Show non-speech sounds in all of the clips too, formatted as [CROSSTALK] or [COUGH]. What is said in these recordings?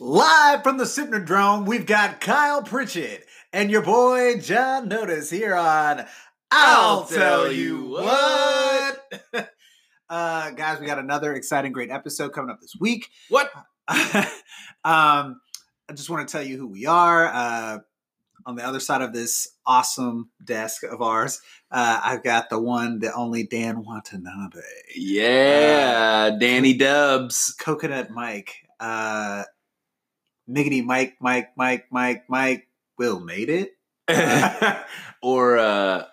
Live from the Hypnodrome, we've got Kyle Pritchett and your boy John Notice here on I'll, Tell You What. [LAUGHS] uh, guys, we got another exciting, great episode coming up this week. What? [LAUGHS] um, I just want to tell you who we are. Uh, on the other side of this awesome desk of ours, uh, I've got the one, the only Dan Watanabe, Yeah, Danny Dubs. Coconut Mike, uh, Miggity Mike, Mike, Mike, Mike, Mike. Will made it. [LAUGHS] or uh,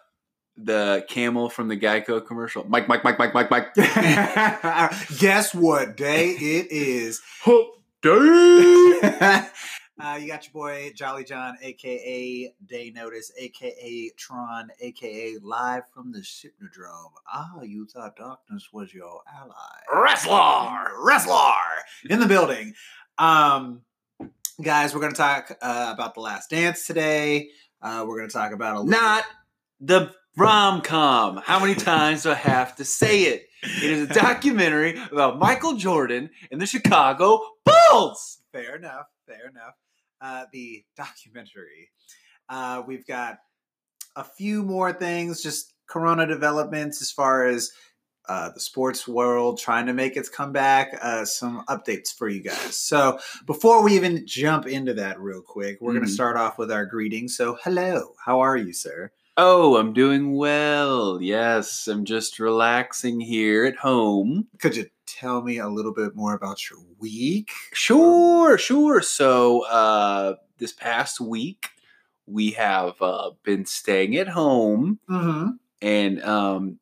the camel from the Geico commercial. Mike, Mike, Mike, Mike, Mike, Mike. [LAUGHS] Guess what day it is? Hump day. [LAUGHS] uh, you got your boy Jolly John, aka Day Notice, aka Tron, aka live from the Hypnodrome. Ah, you thought darkness was your ally. Wrestler. Wrestler in the building. Um, guys, we're going to talk uh, about the Last Dance today. Uh, we're going to talk about a Not the rom com. How many times do I have to say it? It is a documentary about Michael Jordan and the Chicago Fair enough. Fair enough. Uh, the [LAUGHS] documentary. Uh, we've got a few more things, just Corona developments as far as uh, the sports world trying to make its comeback. Uh, some updates for you guys. So before we even jump into that, real quick, we're going Mhm. to start off with our greetings. So hello, how are you, sir? Oh, I'm doing well. Yes, I'm just relaxing here at home. Could you tell me a little bit more about your week? Sure, sure. So, uh, this past week, we have uh, been staying at home, Mm-hmm. and um,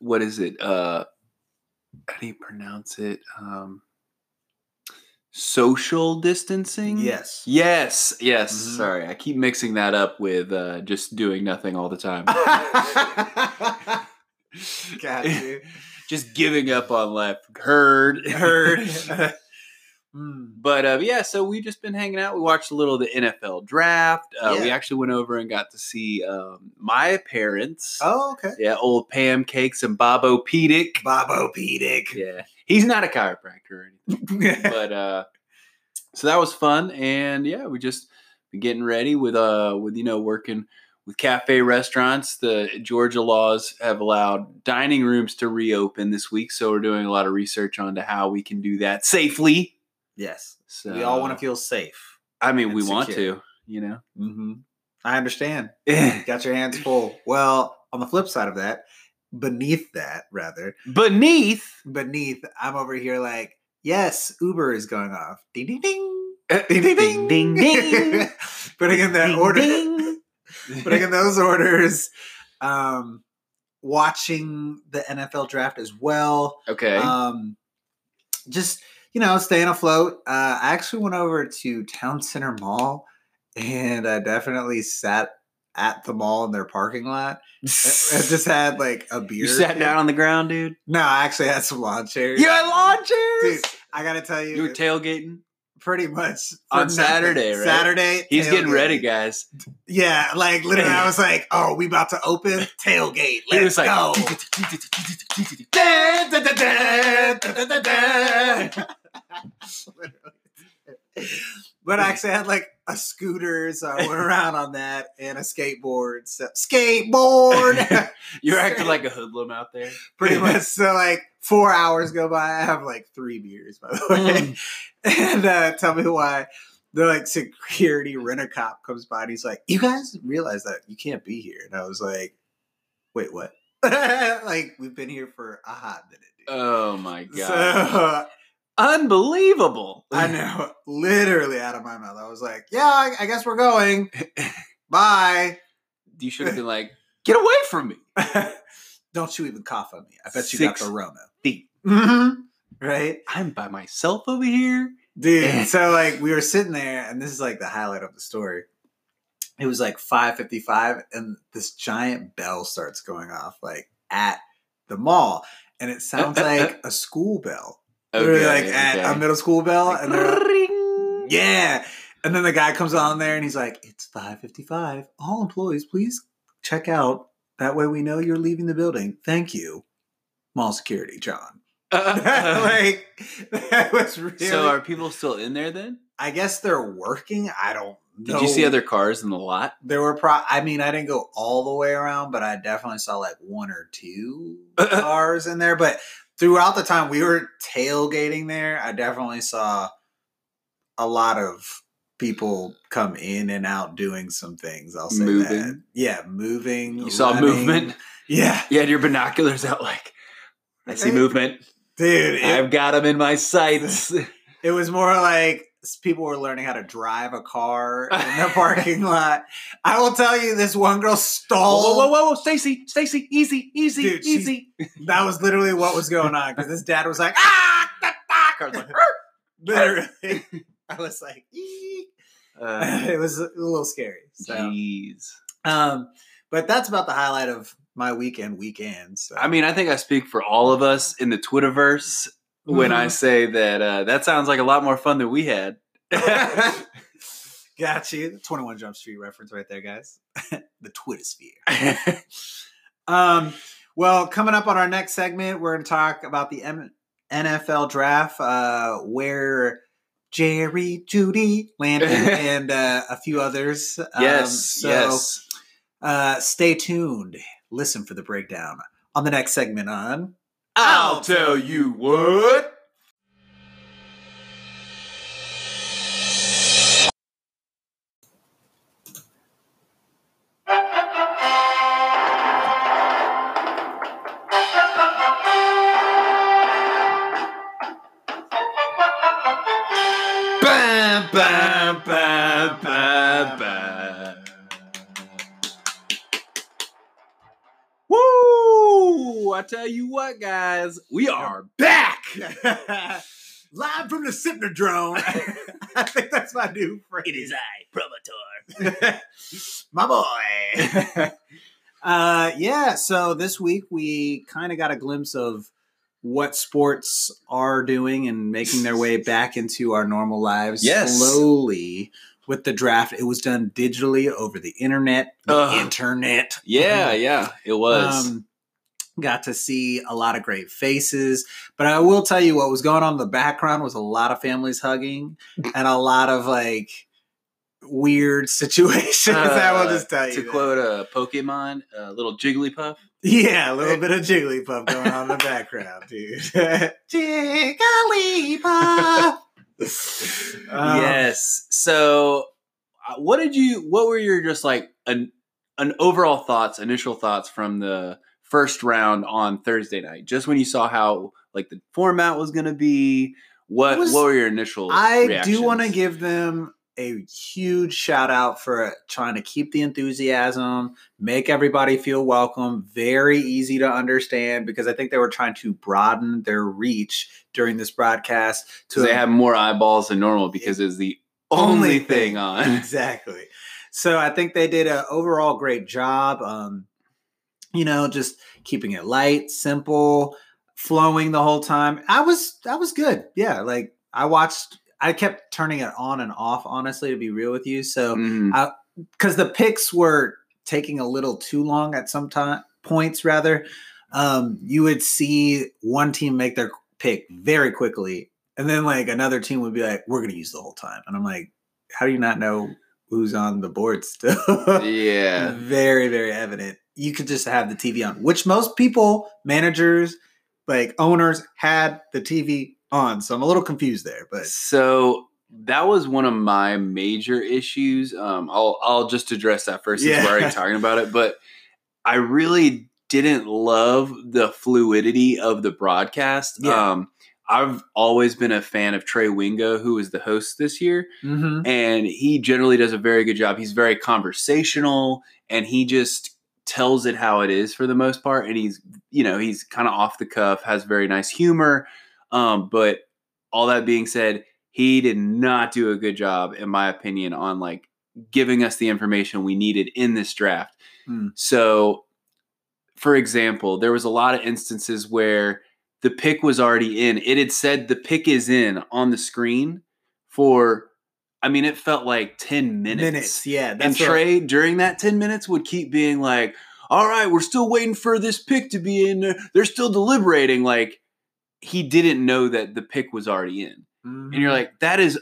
what is it? Uh, how do you pronounce it? Um, social distancing. Yes. Yes. Yes. Mhm. Sorry, I keep mixing that up with uh, just doing nothing all the time. [LAUGHS] Got you. [LAUGHS] just giving up on life. Heard. [LAUGHS] Heard. [LAUGHS] Hmm. But uh, yeah, so we've just been hanging out. We watched a little of the NFL draft. Uh, We actually went over and got to see um, my parents. Oh, okay. Yeah, old Pam Cakes and Bob O'Pedic. Bob O'Pedic. Yeah, he's not a chiropractor or anything, [LAUGHS] but uh, so that was fun. And yeah, we just been getting ready with uh with you know working with cafe restaurants. The Georgia laws have allowed dining rooms to reopen this week, so we're doing a lot of research onto how we can do that safely. yes. So we all want to feel safe. I mean, we want to, you know. Mm-hmm. I understand. [LAUGHS] Got your hands full. Well, on the flip side of that, beneath that, rather, Beneath, beneath, I'm over here like, yes, Uber is going off. Ding, ding, ding. ding ding ding ding, [LAUGHS] Putting in that Ding, order. ding. [LAUGHS] putting in [LAUGHS] those orders. Um, watching the NFL draft as well. okay. Um, just you know, staying afloat. Uh, I actually went over to Town Center Mall, and I definitely sat at the mall in their parking lot. I I [LAUGHS] just had like a beer. you sat down on the ground, dude. No, I actually had some lawn chairs. You had lawn chairs. Dude, I gotta tell you, You were tailgating pretty much on. Saturday, right? Saturday, He's getting ready, guys. Yeah, like literally, I was like, "Oh, we about to open tailgate. He Let's was like, go." Dun, dun, dun, dun, dun, dun, dun, dun. but I actually had like a scooter, so I went around on that and a skateboard. So skateboard, You're acting like a hoodlum out there. pretty much. So like four hours go by, I have like three beers, by the way. [LAUGHS] And uh, tell me why the like security rent a cop comes by and he's like, "You guys realize that you can't be here?" And I was like, "Wait, what?" [LAUGHS] like we've been here for a hot minute. Dude. Oh my god! So [LAUGHS] Unbelievable. I know, literally out of my mouth. I was like, "Yeah, I, I guess we're going. Bye." You should have been like, "Get away from me!" Don't you even cough on me. I bet you got the Rona. feet. Mhm. Right? I'm by myself over here. Dude, so like we were sitting there, and this is like the highlight of the story. It was like 5:55, and this giant bell starts going off like at the mall. And it sounds [LAUGHS] like a school bell. Literally like at a middle school bell. and they're like, Yeah. And then the guy comes on there and he's like, It's 5:55. All employees, please check out. That way we know you're leaving the building. Thank you. Mall security, John. [LAUGHS] like that was really. So are people still in there then? I guess they're working. I don't. Did you see other cars in the lot? There were pro. I mean, I didn't go all the way around, but I definitely saw like one or two [LAUGHS] cars in there. But throughout the time we were tailgating there, I definitely saw a lot of people come in and out doing some things. I'll say Moving. that. Yeah, moving. You saw movement. [LAUGHS] Yeah, You had your binoculars out, like I see movement. dude. It, I've got them in my sights. [LAUGHS] it was more like people were learning how to drive a car in the [LAUGHS] parking lot. I will tell you, this one girl whoa, stole. whoa, whoa, whoa, Stacy, Stacy, easy, easy, Dude, easy. That was literally what was going on because his dad was like, ah, da, da. Car was like, literally. I was like, "Eek." Uh, [LAUGHS] it was a little scary. So, Jeez. um, but that's about the highlight of my weekend. Weekends. So. I mean, I think I speak for all of us in the Twitterverse when I Mhm. say that uh, that sounds like a lot more fun than we had. [LAUGHS] got you. Twenty One Jump Street reference right there, guys. [LAUGHS] the Twitter sphere. Um, well, coming up on our next segment, we're going to talk about the M- NFL draft, uh, where Jerry, Jeudy, Landon, [LAUGHS] and uh, a few others. Um, yes, so, yes. Uh, stay tuned. Listen for the breakdown on the next segment on. I'll tell you what. From the Hypnodrome. [LAUGHS] I think that's my new phrase. It is I, Promotor. [LAUGHS] my boy. [LAUGHS] uh, yeah. So this week we kind of got a glimpse of what sports are doing and making their way back into our normal lives Yes. slowly. With the draft, it was done digitally over the internet. The Ugh. internet. Yeah, yeah, it was. Um, got to see a lot of great faces, but I will tell you what was going on in the background was a lot of families hugging [LAUGHS] and a lot of like weird [LAUGHS] situations. I will Uh, just tell you. to quote a Pokemon, a little Jigglypuff. yeah, a little [LAUGHS] bit of Jigglypuff going on in the background, dude. Jigglypuff. Um, yes. So, uh, what did you? What were your just like an an overall thoughts, initial thoughts from the first round on Thursday night? Just when you saw how like the format was going to be. What was- what were your initial? I do want to give them a huge shout out for trying to keep the enthusiasm, make everybody feel welcome, very easy to understand because I think they were trying to broaden their reach during this broadcast to they have more eyeballs than normal because it's the only thing on. [LAUGHS] exactly. So I think they did an overall great job. Um, you know, just keeping it light, simple, flowing the whole time. I was I was good. Yeah, like I watched. I kept turning it on and off. Honestly, to be real with you, so Mhm. because the picks were taking a little too long at some time points rather um you would see one team make their pick very quickly and then like another team would be like we're gonna use the whole time and i'm like how do you not know who's on the board still [LAUGHS] Yeah. very very evident you could just have the tv on which most people managers like owners had the tv on so i'm a little confused there but So that was one of my major issues. Um, I'll I'll just address that first since Yeah. we're already [LAUGHS] talking about it. But I really didn't love the fluidity of the broadcast. Yeah. Um, I've always been a fan of Trey Wingo, who is the host this year, Mhm. and he generally does a very good job. He's very conversational, and he just tells it how it is for the most part. And he's you know he's kind of off the cuff, has very nice humor. Um, but all that being said, he did not do a good job, in my opinion, on like giving us the information we needed in this draft. Hmm. So, for example, there was a lot of instances where the pick was already in. It had said the pick is in on the screen for, I mean, it felt like 10 minutes. minutes yeah and Trey, during that 10 minutes, would keep being like, all right, we're still waiting for this pick to be in. there. They're still deliberating. Like, he didn't know that the pick was already in. And you're Mhm. like, that is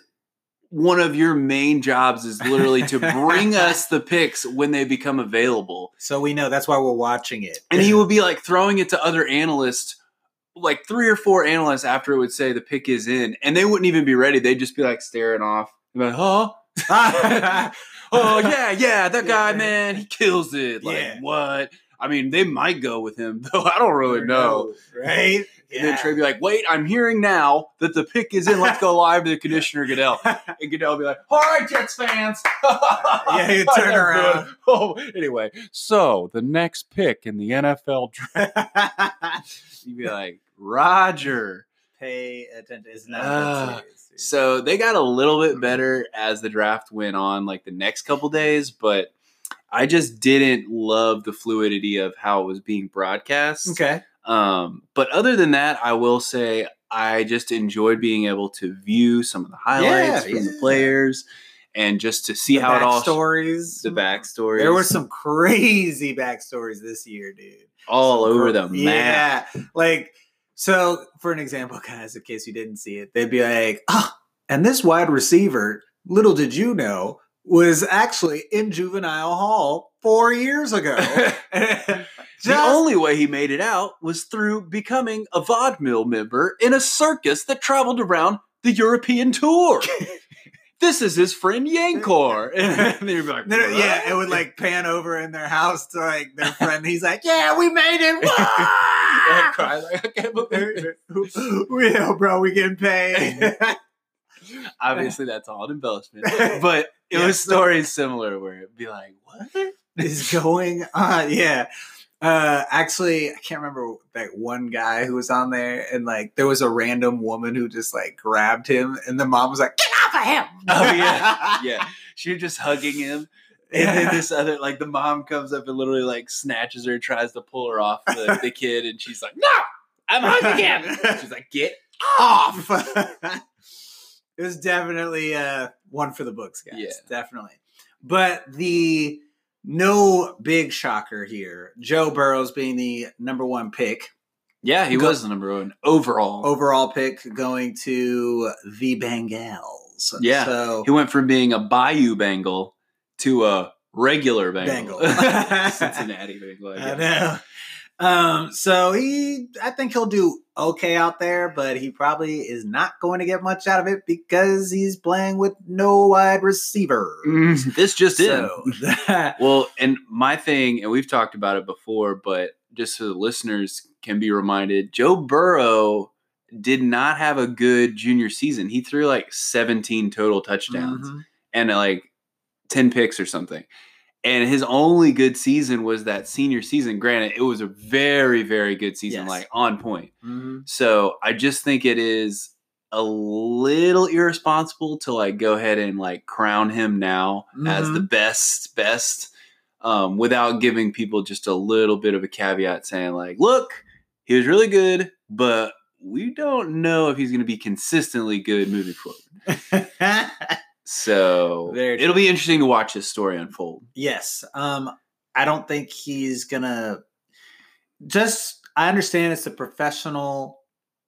one of your main jobs is literally to bring [LAUGHS] us the picks when they become available. so we know that's why we're watching it. And he [LAUGHS] would be like throwing it to other analysts, like three or four analysts after it would say the pick is in, and they wouldn't even be ready. They'd just be like staring off. Like, huh? [LAUGHS] oh yeah, yeah, that guy, Yeah. man, he kills it. Like Yeah. what? I mean, they might go with him, [LAUGHS] though. I don't really know. right? And then Trey be like, "Wait, I'm hearing now that the pick is in. Let's go live to the commissioner Goodell." [LAUGHS] And Goodell be like, "All right, Jets fans." Yeah, he'd turn around. good. Oh, anyway, so the next pick in the NFL draft, you'd be like, "Roger." Pay attention. It's not that serious. So they got a little bit better as the draft went on, like the next couple days, but I just didn't love the fluidity of how it was being broadcast. okay. Um, but other than that, I will say I just enjoyed being able to view some of the highlights Yeah, from the players and just to see The how it all stories. the backstory There were some crazy backstories this year, dude. all Some over cra- the map. Yeah, like so. For an example, [LAUGHS] guys, in case you didn't see it, they'd be like, "Oh, and this wide receiver, little did you know, was actually in juvenile hall four years ago." [LAUGHS] the [LAUGHS] only way he made it out was through becoming a vaudeville member in a circus that traveled around the European tour. this is his friend Yankor. And be like, no, yeah, it would like pan over in their house to like their friend. He's like, "Yeah, we made it!" I'd Wah! cry like, I can't [LAUGHS] believe it. [LAUGHS] yeah, bro, we getting paid. [LAUGHS] Obviously, that's all an embellishment, but it Yeah, was so- stories similar where it'd be like, what is going on? Yeah. Uh, actually, I can't remember that one guy who was on there, and like there was a random woman who just like grabbed him, and the mom was like, "Get off of him!" Oh, yeah. Yeah, she was just hugging him, and then this other, like, the mom comes up and literally like snatches her, tries to pull her off the, the [LAUGHS] kid, and she's like, "No, I'm hugging him." She's like, "Get off!" [LAUGHS] it was definitely uh, one for the books, guys. Yeah. Definitely. But the no big shocker here. Joe Burrows being the number one pick, Yeah, he Go- was the number one overall. overall pick, going to the Bengals. Yeah. So He went from being a Bayou Bengal to a regular Bengal. Bengal. [LAUGHS] [LAUGHS] Cincinnati Bengal. I I know. Um, so he, I think he'll do okay out there, but he probably is not going to get much out of it because he's playing with no wide receiver. Mm, this just in. so [LAUGHS] that, Well, and my thing, and we've talked about it before, but just so the listeners can be reminded, Joe Burrow did not have a good junior season. He threw like 17 total touchdowns Mhm. and like 10 picks or something. And his only good season was that senior season. Granted, it was a very, very good season, Yes. like on point. Mhm. So I just think it is a little irresponsible to like go ahead and like crown him now as Mm-hmm. the best, best, um, without giving people just a little bit of a caveat saying like, look, he was really good, but we don't know if he's going to be consistently good moving forward. [LAUGHS] So Very it'll be interesting to watch his story unfold. yes. Um, I don't think he's gonna just I understand it's the professional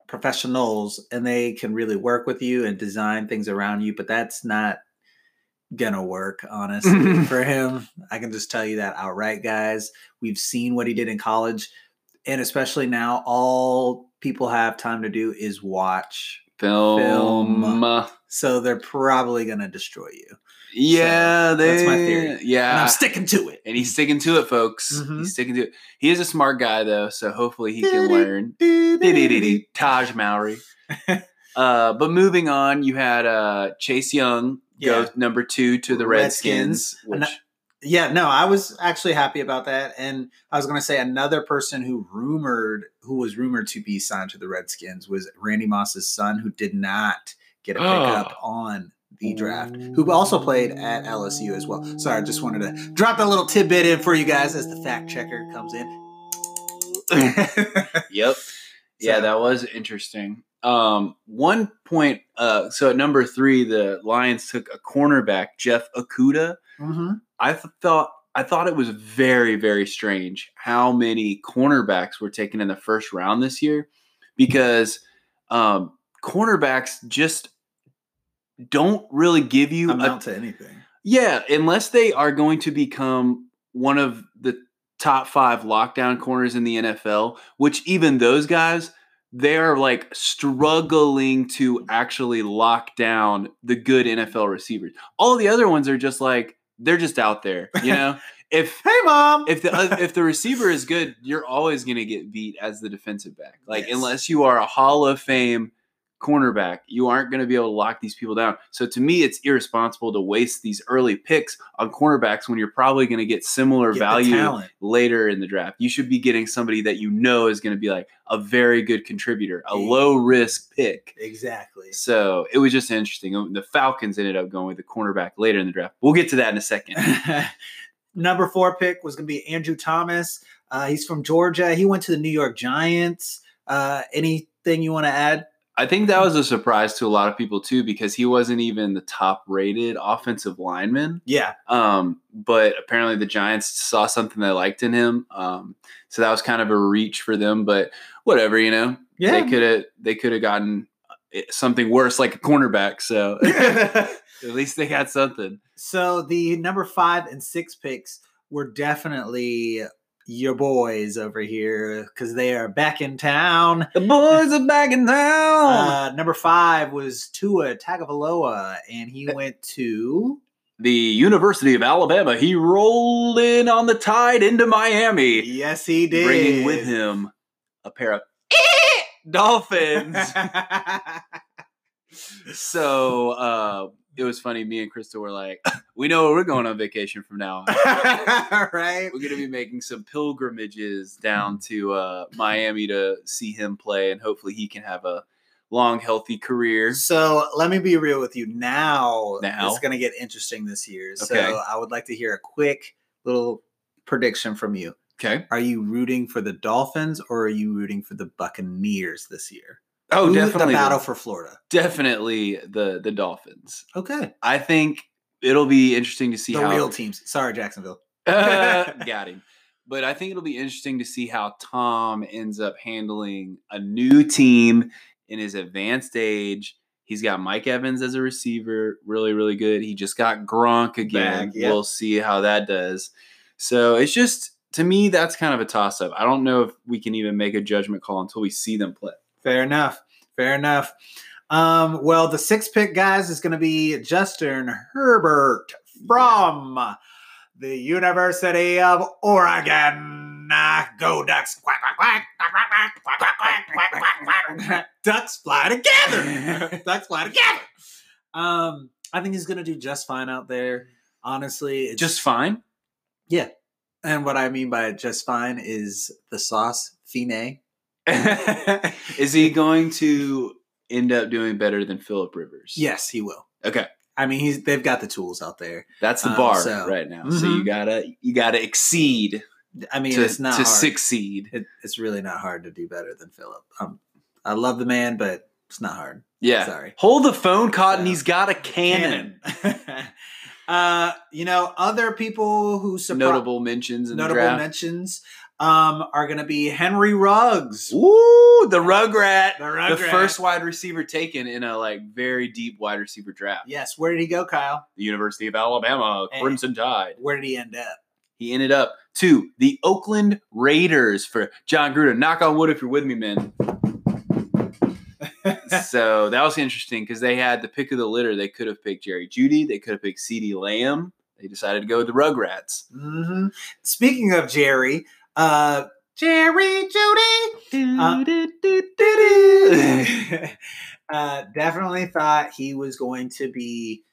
professionals and they can really work with you and design things around you, but that's not gonna work, honestly, [LAUGHS] for him. I can just tell you that outright, guys. We've seen what he did in college, and especially now, all people have time to do is watch. Film. Film. So they're probably gonna destroy you. Yeah, they, that's my theory. Yeah, And I'm sticking to it. and he's sticking to it, folks. Mhm. He's sticking to it. He is a smart guy, though, so hopefully he can learn. Taj Mowry. [LAUGHS] uh, but moving on, you had uh, Chase Young Yeah. go number two to the Redskins, Redskins. which Yeah, no, I was actually happy about that. And I was going to say another person who rumored, who was rumored to be signed to the Redskins was Randy Moss's son, who did not get a pickup on the draft, who also played at LSU as well. Sorry, I just wanted to drop that little tidbit in for you guys as the fact checker comes in. [LAUGHS] yep. Yeah, So- that was interesting. Um, one point, uh, so at number three, the Lions took a cornerback, Jeff Okudah. Mhm. I th- thought I thought it was very very strange how many cornerbacks were taken in the first round this year because um, cornerbacks just don't really give you a Amount to anything. yeah, unless they are going to become one of the top five lockdown corners in the NFL, which even those guys, they're like struggling to actually lock down the good NFL receivers. All the other ones are just like they're just out there, you know. [LAUGHS] if Hey, mom. if the uh, if the receiver is good, you're always going to get beat as the defensive back. Like Yes. unless you are a Hall of Fame cornerback, you aren't going to be able to lock these people down. So to me, it's irresponsible to waste these early picks on cornerbacks when you're probably going to get similar Get value later in the draft. You should be getting somebody that you know is going to be like a very good contributor, a Yeah. low risk pick. Exactly. So it was just interesting. The Falcons ended up going with the cornerback later in the draft. We'll get to that in a second. [LAUGHS] Number four pick was going to be Andrew Thomas. Uh, he's from Georgia. He went to the New York Giants. Uh, anything you want to add? I think that was a surprise to a lot of people too because he wasn't even the top rated offensive lineman. Yeah. Um, but apparently the Giants saw something they liked in him. Um, so that was kind of a reach for them, but whatever, you know, Yeah. they could have they could have gotten uh, something worse like a cornerback. So [LAUGHS] at least they got something. so the number five and six picks were definitely your boys over here because they are back in town. The boys are back in town. Uh, number five was Tua Tagovailoa, and he went to the University of Alabama. He rolled in on the tide into Miami. yes, he did, bringing with him a pair of [LAUGHS] dolphins. [LAUGHS] so uh, it was funny. Me and Crystal were like, [COUGHS] "We know where we're going on vacation from now on. [LAUGHS] right? We're going to be making some pilgrimages down to uh, Miami to see him play, and hopefully he can have a long, healthy career." So let me be real with you. Now, Now? it's going to get interesting this year. Okay. So I would like to hear a quick little prediction from you. Okay. Are you rooting for the Dolphins or are you rooting for the Buccaneers this year? Oh, Who- definitely the battle for Florida. definitely the the Dolphins. Okay, I think it'll be interesting to see the how real teams. Sorry, Jacksonville. [LAUGHS] [LAUGHS] got him. But I think it'll be interesting to see how Tom ends up handling a new team in his advanced age. He's got Mike Evans as a receiver, really, really good. He just got Gronk again. Back, yep. We'll see how that does. So it's just to me, that's kind of a toss up. I don't know if we can even make a judgment call until we see them play. Fair enough. Fair enough. Um, well, the six pick guys is going to be Justin Herbert from the University of Oregon. Ah, Go Ducks! Quack, quack, quack, quack, quack, quack, quack, quack, quack, quack, quack. Ducks fly together. Ducks fly together. Um, I think he's going to do just fine out there. Honestly, it's Just fine. Yeah, and what I mean by just fine is the sauce fine. [LAUGHS] Is he going to end up doing better than Philip Rivers? Yes, he will. Okay. I mean, he's they've got the tools out there. That's the Um, bar so- right now. So Mhm. you gotta you gotta exceed I mean, to, it's not to hard. succeed. It, it's really not hard to do better than Philip. Um, I love the man, but it's not hard. Yeah. Sorry. Hold the phone, Cotton. So- He's got a cannon. [LAUGHS] uh, you know, other people who surpri- Notable mentions in notable mentions um, are going to be Henry Ruggs. Ooh, the Rugrat. The The first wide receiver taken in a like very deep wide receiver draft. Yes. Where did he go, Kyle? The University of Alabama, And- Crimson Tide. Where did he end up? He ended up to the Oakland Raiders for Jon Gruden. Knock on wood if you're with me, man. [LAUGHS] so that was interesting because they had the pick of the litter. They could have picked Jerry Jeudy. They could have picked CeeDee Lamb. They decided to go with the Rugrats. hmm Speaking of Jerry, uh, Jerry Jeudy. Uh, [LAUGHS] uh, definitely thought he was going to be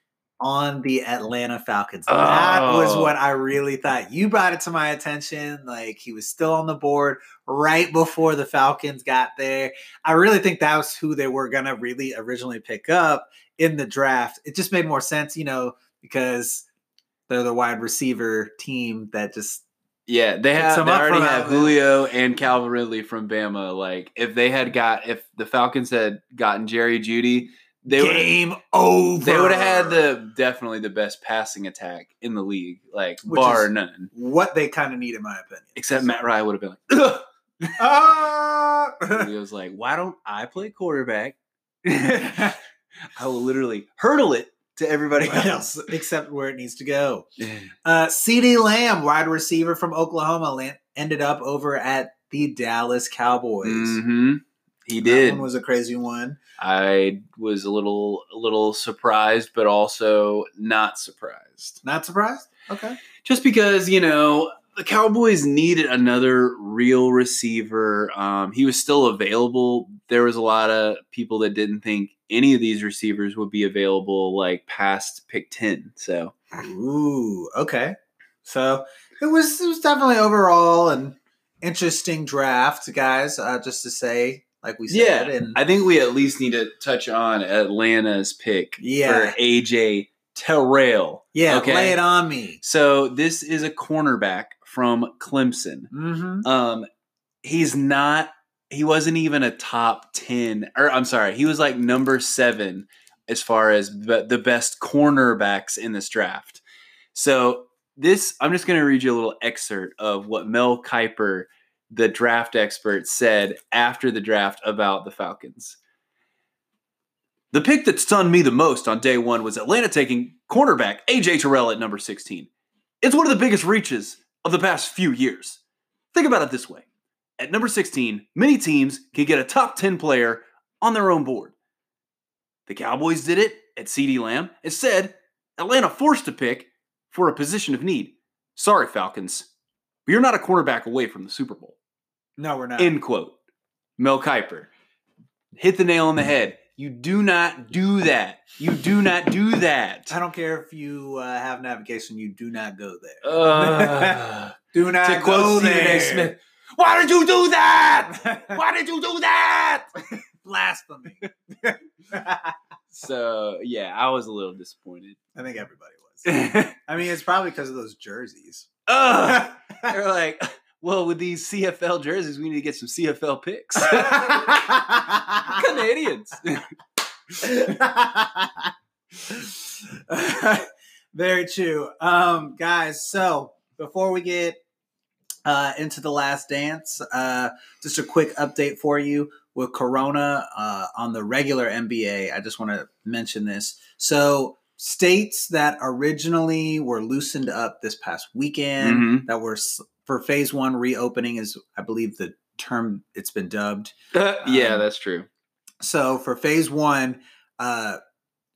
on the Atlanta Falcons. That was Oh. what I really thought. You brought it to my attention. Like he was still on the board right before the Falcons got there. I really think that was who they were going to really originally pick up in the draft. It just made more sense, you know, because they're the wide receiver team that just Yeah, they have. They already have Alabama. Julio and Calvin Ridley from Bama. Like if they had got, if the Falcons had gotten Jerry Jeudy, they would. game over. They would have had the definitely the best passing attack in the league, like Which bar none. what they kind of need, in my opinion. Except Matt Ryan would have been like. [LAUGHS] Ah! Julio's like, why don't I play quarterback? [LAUGHS] [LAUGHS] I will literally hurdle it to everybody else. [LAUGHS] except where it needs to go. Uh, CeeDee Lamb, wide receiver from Oklahoma, ended up over at the Dallas Cowboys. hmm He That did. one was a crazy one. I was a little a little surprised, but also not surprised. Not surprised. Okay. Just because you know the Cowboys needed another real receiver. Um, he was still available. There was a lot of people that didn't think any of these receivers would be available like past pick ten. So Ooh. Okay. So it was it was definitely overall an interesting draft, guys. Uh, just to say, like we said, Yeah, and I think we at least need to touch on Atlanta's pick Yeah. for AJ Terrell. yeah, okay. lay it on me. So this is a cornerback from Clemson. Mm-hmm. Um, he's not. He wasn't even a top ten, or I'm sorry, he was like number seven as far as the, the best cornerbacks in this draft. So this, I'm just going to read you a little excerpt of what Mel Kiper, the draft expert, said after the draft about the Falcons. The pick that stunned me the most on day one was Atlanta taking cornerback AJ Terrell at number 16. It's one of the biggest reaches of the past few years. Think about it this way. At number 16, many teams can get a top 10 player on their own board. The Cowboys did it at CeeDee Lamb. Instead, Atlanta forced to pick for a position of need. Sorry, Falcons, but you're not a cornerback away from the Super Bowl. No, we're not. End quote. Mel Kiper. Hit the nail on the head. You do not do that. You do not do that. I don't care if you uh, have navigation. You do not go there. Uh, [LAUGHS] do not to go there. Smith, why did you do that? Why did you do that? [LAUGHS] Blasphemy. [LAUGHS] So yeah, I was a little disappointed. I think everybody was. I mean, it's probably because of those jerseys. Ugh. They're like, well, with these CFL jerseys, we need to get some CFL picks. [LAUGHS] Canadians. [LAUGHS] Very true. Um, guys, so before we get uh, into the last dance, uh, just a quick update for you with Corona uh, on the regular NBA. I just want to mention this. So, states that originally were loosened up this past weekend Mhm. that were for phase one reopening is, I believe, the term it's been dubbed. yeah, Um, that's true. So for phase one, uh,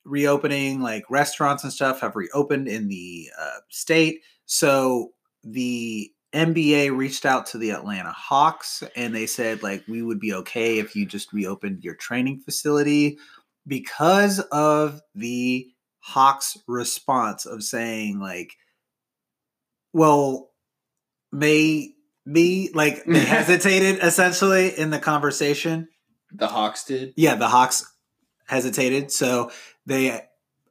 reopening like restaurants and stuff have reopened in the uh, state. So the NBA reached out to the Atlanta Hawks and they said like we would be okay if you just reopened your training facility because of the Hawks response of saying like, well, may be like they [LAUGHS] hesitated essentially in the conversation The Hawks did. yeah, the Hawks hesitated, so they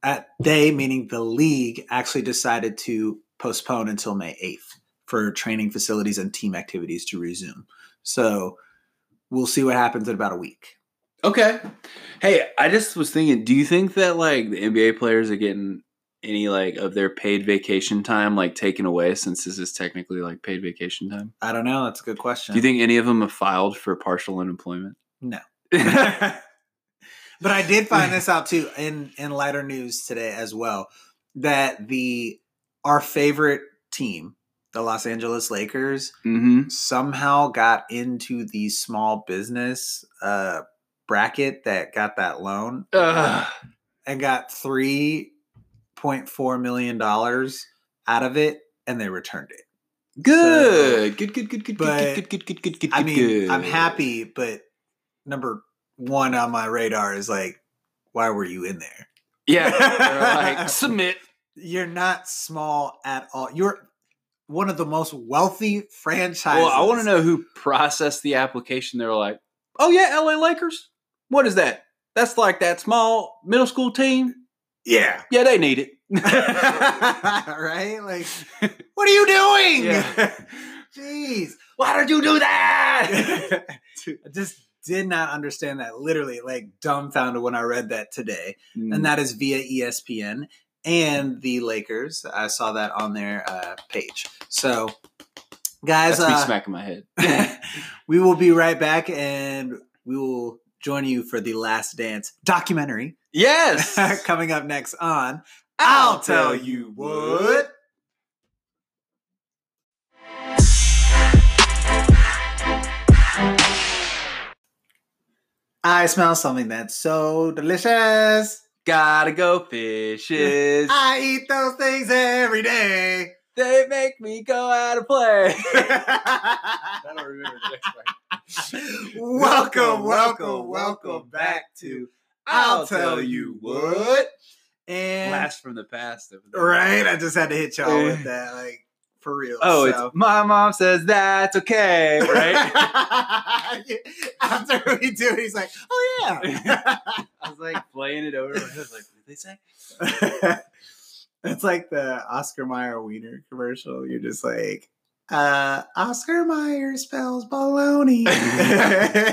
at they meaning the league actually decided to postpone until May 8th for training facilities and team activities to resume. So we'll see what happens in about a week. Okay. Hey, I just was thinking, do you think that like the NBA players are getting any like of their paid vacation time like taken away since this is technically like paid vacation time? I don't know, that's a good question. Do you think any of them have filed for partial unemployment? No. [LAUGHS] but I did find this out too in in lighter news today as well that the our favorite team, the Los Angeles Lakers, mm-hmm. somehow got into the small business uh, bracket that got that loan and got three point four million dollars out of it, and they returned it. Good. good. Good. Good. Good. But, Good. Good. Good. Good. Good. Good. I mean, good. I'm happy, but number one on my radar is like, why were you in there? Yeah. Like [LAUGHS] submit. You're not small at all. You're one of the most wealthy franchises. Well, I want to know who processed the application. They were like, "Oh yeah, L.A. Lakers. What is that? That's like that small middle school team. Yeah. Yeah, they need it." [LAUGHS] right? Like, what are you doing? Yeah. [LAUGHS] Jeez. Why did you do that? [LAUGHS] I just did not understand that. Literally, like dumbfounded when I read that today. Mm. And that is via ESPN and the Lakers. I saw that on their uh, page. So guys. That's me Uh, smacking my head. we will be right back, and we will join you for the Last Dance documentary yes. [LAUGHS] coming up next on I'll Tell You What. I smell something that's so delicious. Gotta go fishes. [LAUGHS] I eat those things every day. they make me go out and play. [LAUGHS] I don't remember the next part. welcome, welcome, welcome back to I'll Tell You What. And Blast from the past. right, I just had to hit y'all with that, like for real. Oh, so. it's my mom says that's okay, right? [LAUGHS] After we do it, he's like, "Oh yeah." [LAUGHS] I was like playing it over. I was like, what did they say? [LAUGHS] it's like the Oscar Mayer Wiener commercial. You're just like, uh, Oscar Mayer spells baloney.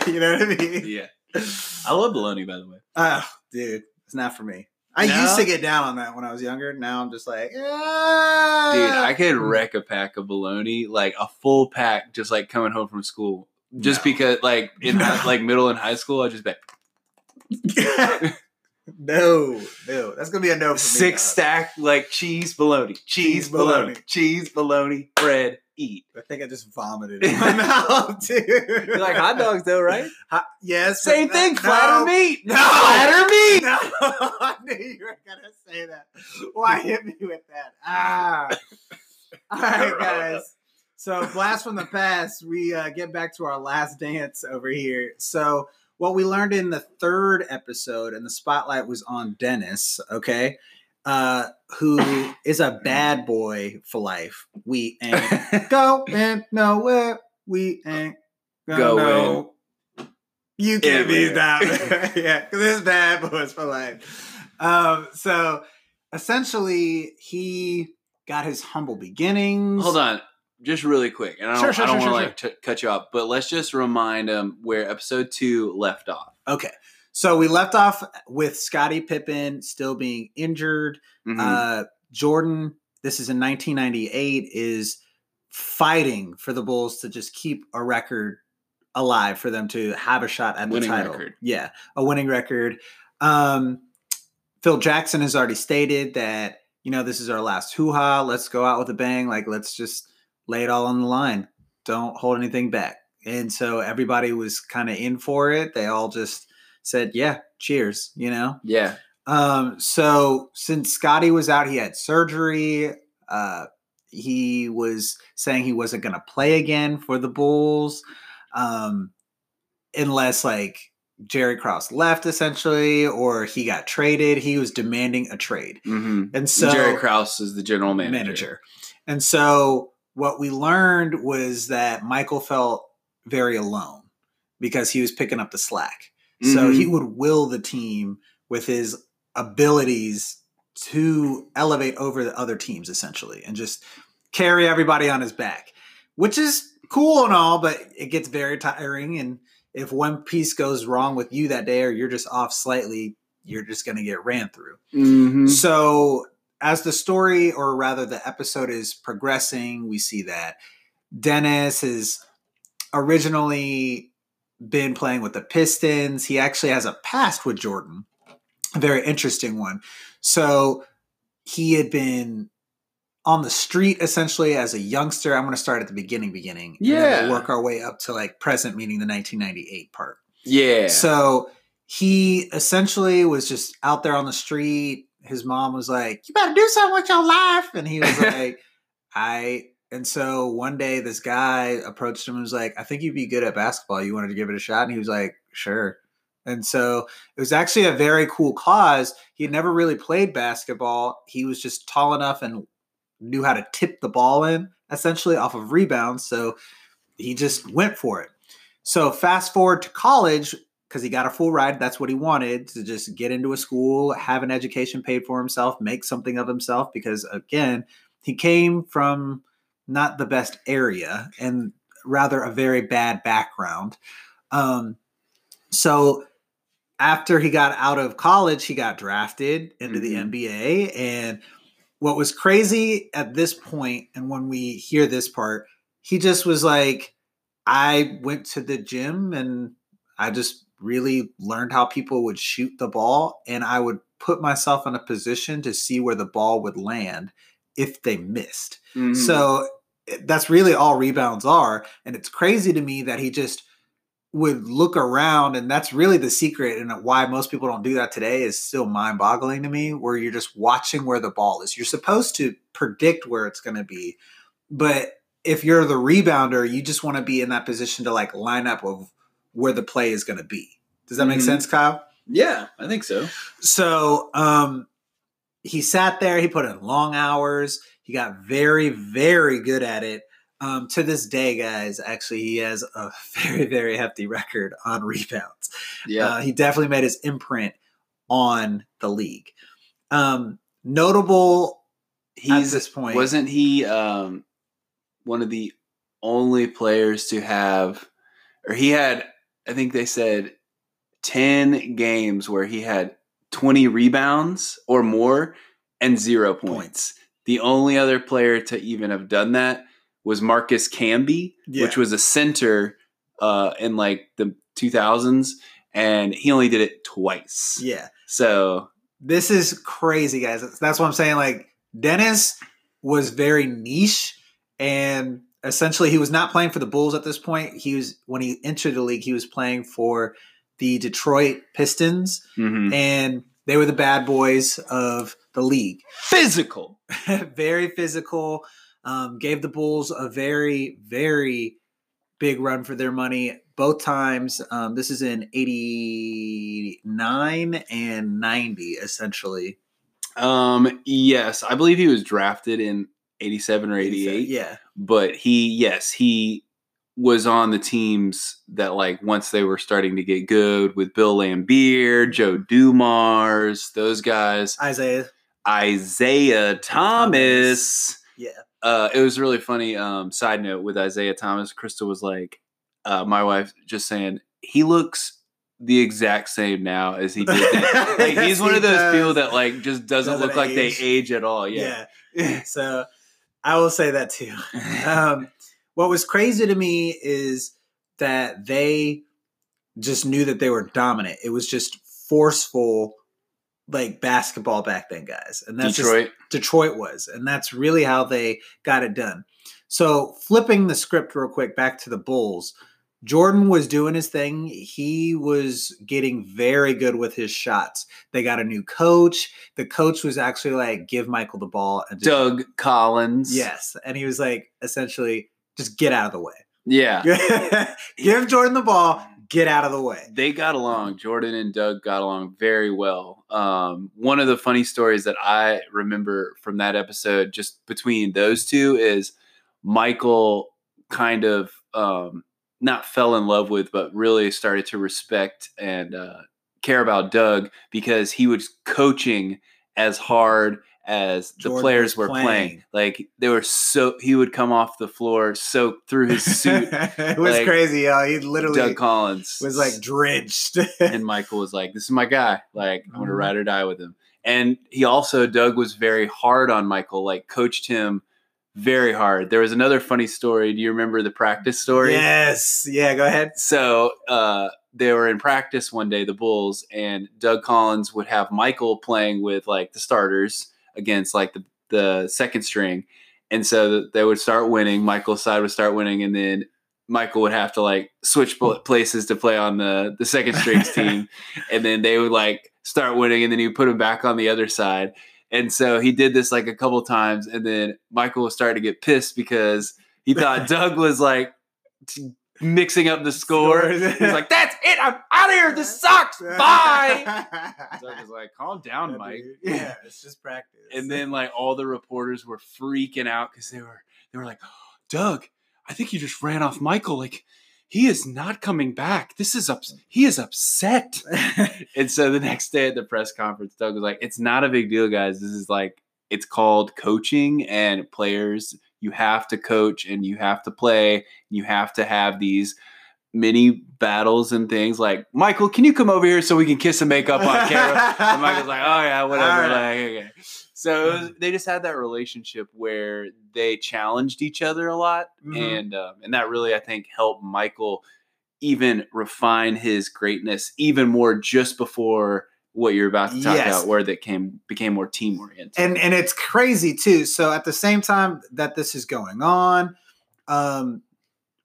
you know what I mean? Yeah. I love bologna, by the way. Oh, dude, it's not for me. I No? used to get down on that when I was younger. Now I'm just like, ah. Dude, I could wreck a pack of bologna, like a full pack, just like coming home from school. Just No. because, like in [LAUGHS] No. like middle and high school, I just bet [LAUGHS] no, no, that's gonna be a no for me. six stack like cheese bologna, cheese Cheese bologna, bologna. cheese bologna, bread, eat. I think I just vomited in [LAUGHS] my mouth, dude. You like hot dogs though, right? [LAUGHS] Hot- yes, Same that- thing, no. flatter meat, No. flatter meat. No, [LAUGHS] I knew you were gonna say that. Why hit me with that? Ah. All right, guys. So, blast from the past. We uh, get back to our last dance over here. So, what we learned in the third episode, and the spotlight was on Dennis. Okay, uh, who [LAUGHS] is a bad boy for life. We ain't [LAUGHS] going nowhere. We ain't gonna Going. You can't be that. [LAUGHS] Yeah, because this bad boys for life. Um, so essentially, he got his humble beginnings. Hold on, just really quick, and I don't, Sure, sure, I don't sure, want to like t- cut you off, but let's just remind them where episode two left off. Okay, so we left off with Scottie Pippen still being injured. Mhm. Uh, Jordan, this is in 1998, is fighting for the Bulls to just keep a record alive for them to have a shot at Winning the title. record. Yeah, a winning record. Um, Phil Jackson has already stated that you know this is our last hoo ha. Let's go out with a bang. Like let's just lay it all on the line. Don't hold anything back. And so everybody was kind of in for it. They all just said, "Yeah, cheers." You know. yeah, Um, so since Scottie was out, he had surgery. Uh, he was saying he wasn't going to play again for the Bulls, um, unless like Jerry Krause left essentially, or he got traded. He was demanding a trade, hmm and so Jerry Krause is the general manager. manager. And so what we learned was that Michael felt very alone because he was picking up the slack. So Mhm. he would will the team with his abilities to elevate over the other teams essentially and just carry everybody on his back, which is cool and all, but it gets very tiring. And if one piece goes wrong with you that day or you're just off slightly, you're just going to get ran through. Mhm. So, as the story, or rather the episode, is progressing, we see that Dennis is originally been playing with the Pistons. He actually has a past with Jordan, a very interesting one. So, he had been on the street essentially as a youngster. I'm going to start at the beginning, beginning. Yeah. we'll work our way up to like present, meaning the 1998 part. Yeah. So he essentially was just out there on the street. His mom was like, "You better do something with your life," and he was [LAUGHS] like, "I." And so one day, this guy approached him and was like, "I think you'd be good at basketball. You wanted to give it a shot?" And he was like, "Sure." And so it was actually a very cool cause. He had never really played basketball. He was just tall enough and knew how to tip the ball in, essentially off of rebounds. So he just went for it. So fast forward to college because he got a full ride. That's what he wanted to just get into a school, have an education paid for himself, make something of himself. Because again, he came from not the best area and rather a very bad background. Um, so after he got out of college, he got drafted into the Mhm. NBA. And what was crazy at this point, and when we hear this part, he just was like, I went to the gym and I just really learned how people would shoot the ball, and I would put myself in a position to see where the ball would land if they missed. Mhm. So that's really all rebounds are. And it's crazy to me that he just would look around and that's really the secret and why most people don't do that today is still mind-boggling to me where you're just watching where the ball is you're supposed to predict where it's going to be but if you're the rebounder you just want to be in that position to like line up of where the play is going to be does that make Mhm. sense kyle yeah, I think so. so um, he sat there. He put in long hours. He got very, very good at it. Um, to this day, guys, actually, he has a [LAUGHS] very, very hefty record on rebounds. Yeah. Uh, he definitely made his imprint on the league. Um, notable at He's this point. wasn't he um, one of the only players to have, or he had, I think they said, 10 games where he had 20 rebounds or more and zero points. Points. The only other player to even have done that was Marcus Camby, Yeah. which was a center uh, in like the 2000s, and he only did it twice. Yeah. So this is crazy, guys. That's- what I'm saying. Like Dennis was very niche, and essentially he was not playing for the Bulls at this point. He was when he entered the league, he was playing for the Detroit Pistons, mhm. and they were the bad boys of the league. physical. [LAUGHS] very physical. Um, gave the Bulls a very, very big run for their money both times. Um, this is in 89 and 90, essentially. Um, yes, I believe he was drafted in 87 or 88. Yeah. But he, yes, he was on the teams that like once they were starting to get good with Bill Laimbeer, Joe Dumars, those guys, Isiah. Isiah Thomas. Yeah. Uh, it was really funny. Um, side note with Isiah Thomas, Crystal was like, uh, my wife just saying he looks the exact same now as he did. then." [LAUGHS] like he's one he of those does. people that like just doesn't, Doesn't look like age. they age at all. Yeah. Yeah. [LAUGHS] So I will say that too. [LAUGHS] Um, what was crazy to me is that they just knew that they were dominant. It was just forceful, like basketball back then, guys. And that's Detroit. Detroit was. And that's really how they got it done. So, flipping the script real quick back to the Bulls, Jordan was doing his thing. He was getting very good with his shots. They got a new coach. The coach was actually like, give Michael the ball. And just, Doug Collins. Yes. And he was like, essentially, just get out of the way. Yeah. [LAUGHS] give Jordan the ball, get out of the way. They got along. Jordan and Doug got along very well. Um, one of the funny stories that I remember from that episode, just between those two, is Michael kind of um, not fell in love with, but really started to respect and uh, care about Doug because he was coaching as hard as the players were playing. playing. Like they were so he would come off the floor soaked through his suit. [LAUGHS] it was like, crazy. y'all. he literally Doug Collins was like drenched. [LAUGHS] and Michael was like, "This is my guy. Like, I'm gonna Mhm. ride or die with him." And he also, Doug was very hard on Michael, like coached him very hard. There was another funny story. Do you remember the practice story? Yes. Yeah, go ahead. So uh, they were in practice one day, the Bulls, and Doug Collins would have Michael playing with like the starters against like the the second string, and so they would start winning. Michael's side would start winning, and then Michael would have to like switch hmm. places to play on the the second strings [LAUGHS] team, and then they would like start winning, and then he would put him back on the other side. And so he did this like a couple times, and then Michael was starting to get pissed because he thought [LAUGHS] Doug was like t- mixing up the score. Scores. He's like, [LAUGHS] "That's it. I'm out of here. This sucks. Bye." [LAUGHS] Doug was like, "Calm down, Mike." Yeah, it's just practice. And then like all the reporters were freaking out because they were they were like, "Doug, I think you just ran off Michael. Like he is not coming back. This is ups- he is upset." [LAUGHS] and so the next day at the press conference, Doug was like, "It's not a big deal, guys. This is like it's called coaching and players. You have to coach and you have to play. You have to have these." mini battles and things like Michael, can you come over here so we can kiss and make up on camera? [LAUGHS] And Michael's like, oh yeah, whatever. All Like, okay. So was, they just had that relationship where they challenged each other a lot, Mhm. and um, and that really I think helped Michael even refine his greatness even more just before what you're about to talk Yes. about, where that came became more team oriented. and and it's crazy too. So at the same time that this is going on, um,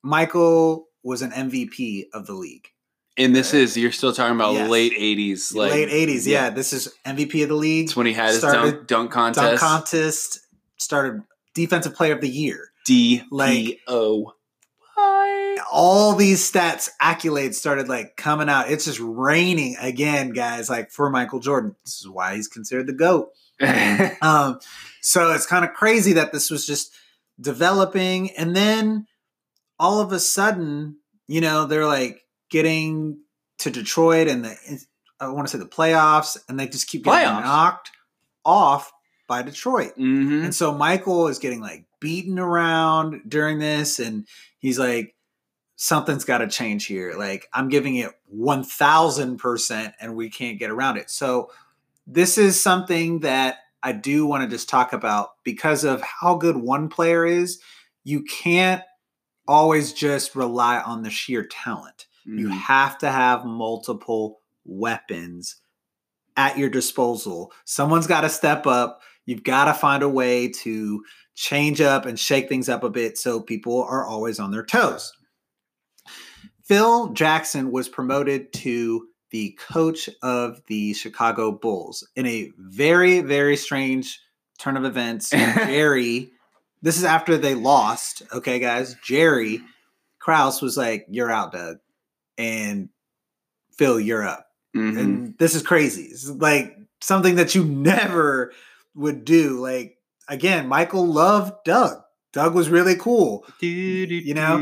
Michael was an MVP of the league. And this is you're still talking about Yes. late '80s, like Late '80s, yeah. This is MVP of the league. It's when he had his Started dunk, dunk contest. Dunk contest started defensive player of the year. D Like- P O. All these stats, accolades started like coming out. It's just raining again, guys. Like for Michael Jordan, this is why he's considered the goat. [LAUGHS] Um, so it's kind of crazy that this was just developing, and then all of a sudden, you know, they're like getting to Detroit and the I want to say the playoffs, and they just keep getting Playoffs? knocked off by Detroit. hmm And so Michael is getting like beaten around during this, and he's like, something's got to change here. Like, I'm giving it 1000%, and we can't get around it. So, this is something that I do want to just talk about because of how good one player is. You can't always just rely on the sheer talent. You Mm-hmm. have to have multiple weapons at your disposal. Someone's got to step up. You've got to find a way to change up and shake things up a bit so people are always on their toes. Phil Jackson was promoted to the coach of the Chicago Bulls in a very, very strange turn of events. [LAUGHS] Jerry, this is after they lost. Okay, guys. Jerry Krause was like, You're out, Doug. And Phil, you're up. Mhm. And this is crazy. It's like something that you [LAUGHS] never would do. Like, again, Michael loved Doug. Doug was really cool. You know?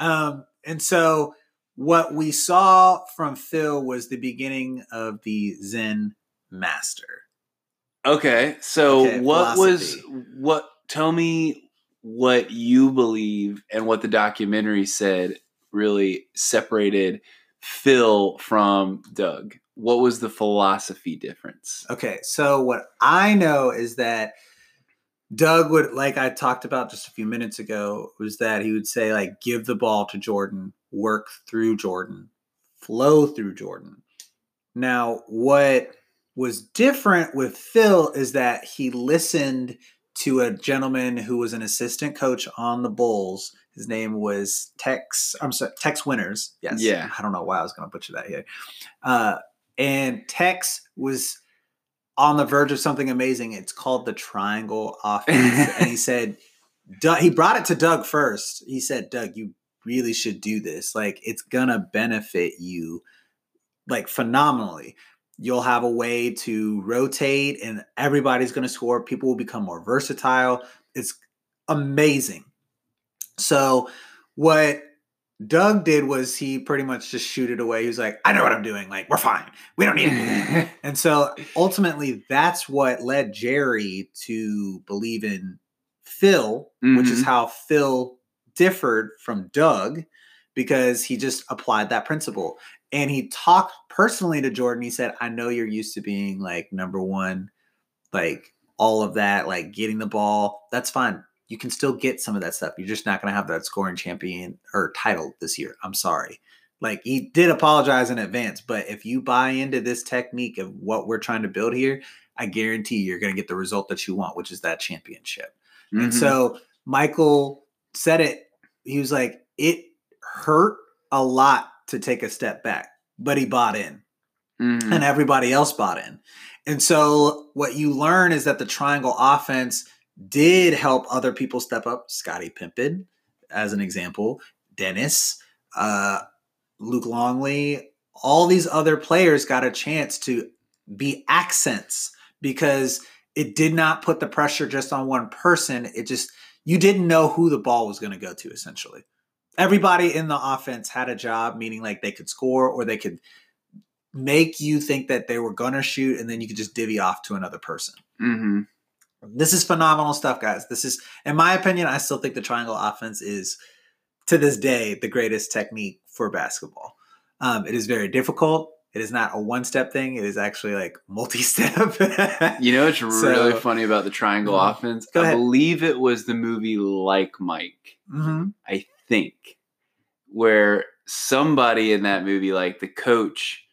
um, and so what we saw from Phil was the beginning of the Zen master. Okay, so Okay, what was what? Tell me what you believe and what the documentary said really separated Phil from Doug. What was the philosophy difference? Okay, so what I know is that Doug would, like I talked about just a few minutes ago, was that he would say, like, give the ball to Jordan, work through Jordan, flow through Jordan. Now, what was different with Phil is that he listened to a gentleman who was an assistant coach on the Bulls. His name was Tex. I'm sorry, Tex Winners. Yes. Yeah. I don't know why I was going to butcher that here. Uh, and Tex was on the verge of something amazing. It's called the triangle offense. and he [LAUGHS] said, Doug, he brought it to Doug first. He said, Doug, you really should do this. Like, it's going to benefit you like phenomenally. You'll have a way to rotate and everybody's going to score. People will become more versatile. It's amazing. So, what Doug did was he pretty much just shoot it away. He was like, I know what I'm doing. Like, we're fine. We don't need that. [LAUGHS] And so ultimately, that's what led Jerry to believe in Phil, which is Mhm. how Phil differed from Doug because he just applied that principle. And he talked personally to Jordan. He said, I know you're used to being like number one, like all of that, like getting the ball. That's fine. You can still get some of that stuff. You're just not going to have that scoring champion or title this year. I'm sorry. Like he did apologize in advance, but if you buy into this technique of what we're trying to build here, I guarantee you're going to get the result that you want, which is that championship. And Mhm. so Michael said it. He was like, it hurt a lot to take a step back, but he bought in Mhm. and everybody else bought in. And so what you learn is that the triangle offense did help other people step up. Scottie Pippen, as an example, Dennis, uh, Luke Longley, all these other players got a chance to be accents because it did not put the pressure just on one person. It just you didn't know who the ball was going to go to essentially. Everybody in the offense had a job, meaning like they could score or they could make you think that they were going to shoot and then you could just divvy off to another person. Mhm. This is phenomenal stuff, guys. This is, in my opinion, I still think the triangle offense is, to this day, the greatest technique for basketball. Um, it is very difficult. It is not a one step thing. It is actually like multi step. You know, it's [LAUGHS] really So- funny about the triangle Mhm. offense. I ahead. believe it was the movie Like Mike. hmm I think, where somebody in that movie, like the coach,